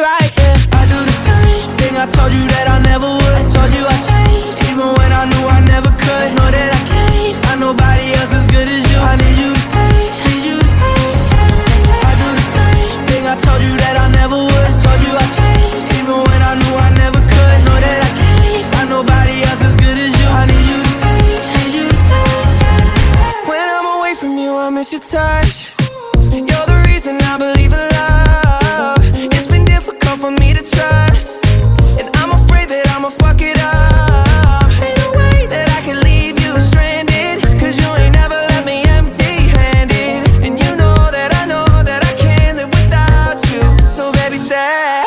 right here. I do the same thing I told you that I never would. I told you I changed, even when I knew I never could. Know that I can't find nobody else as good as you. I need you to stay, need you to stay. I do the same thing I told you that I never would. I told you I changed, even when I knew I never could. Know that I can't find nobody else as good as you. I need you to stay, need you to stay. When I'm away from you, I miss your touch. You're the reason I believe in love. Stay.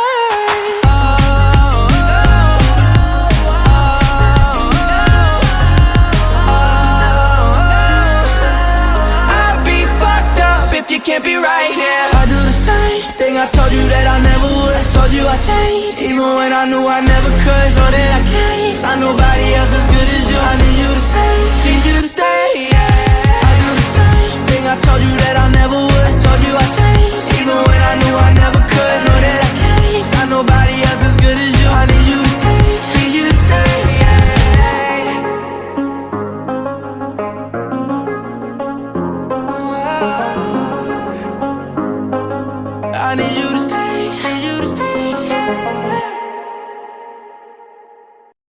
I'd be fucked up if you can't be right here. I do the same thing I told you that I never would. I told you I changed, even when I knew I never could. Know that I can't find nobody I need you to stay, need you to stay.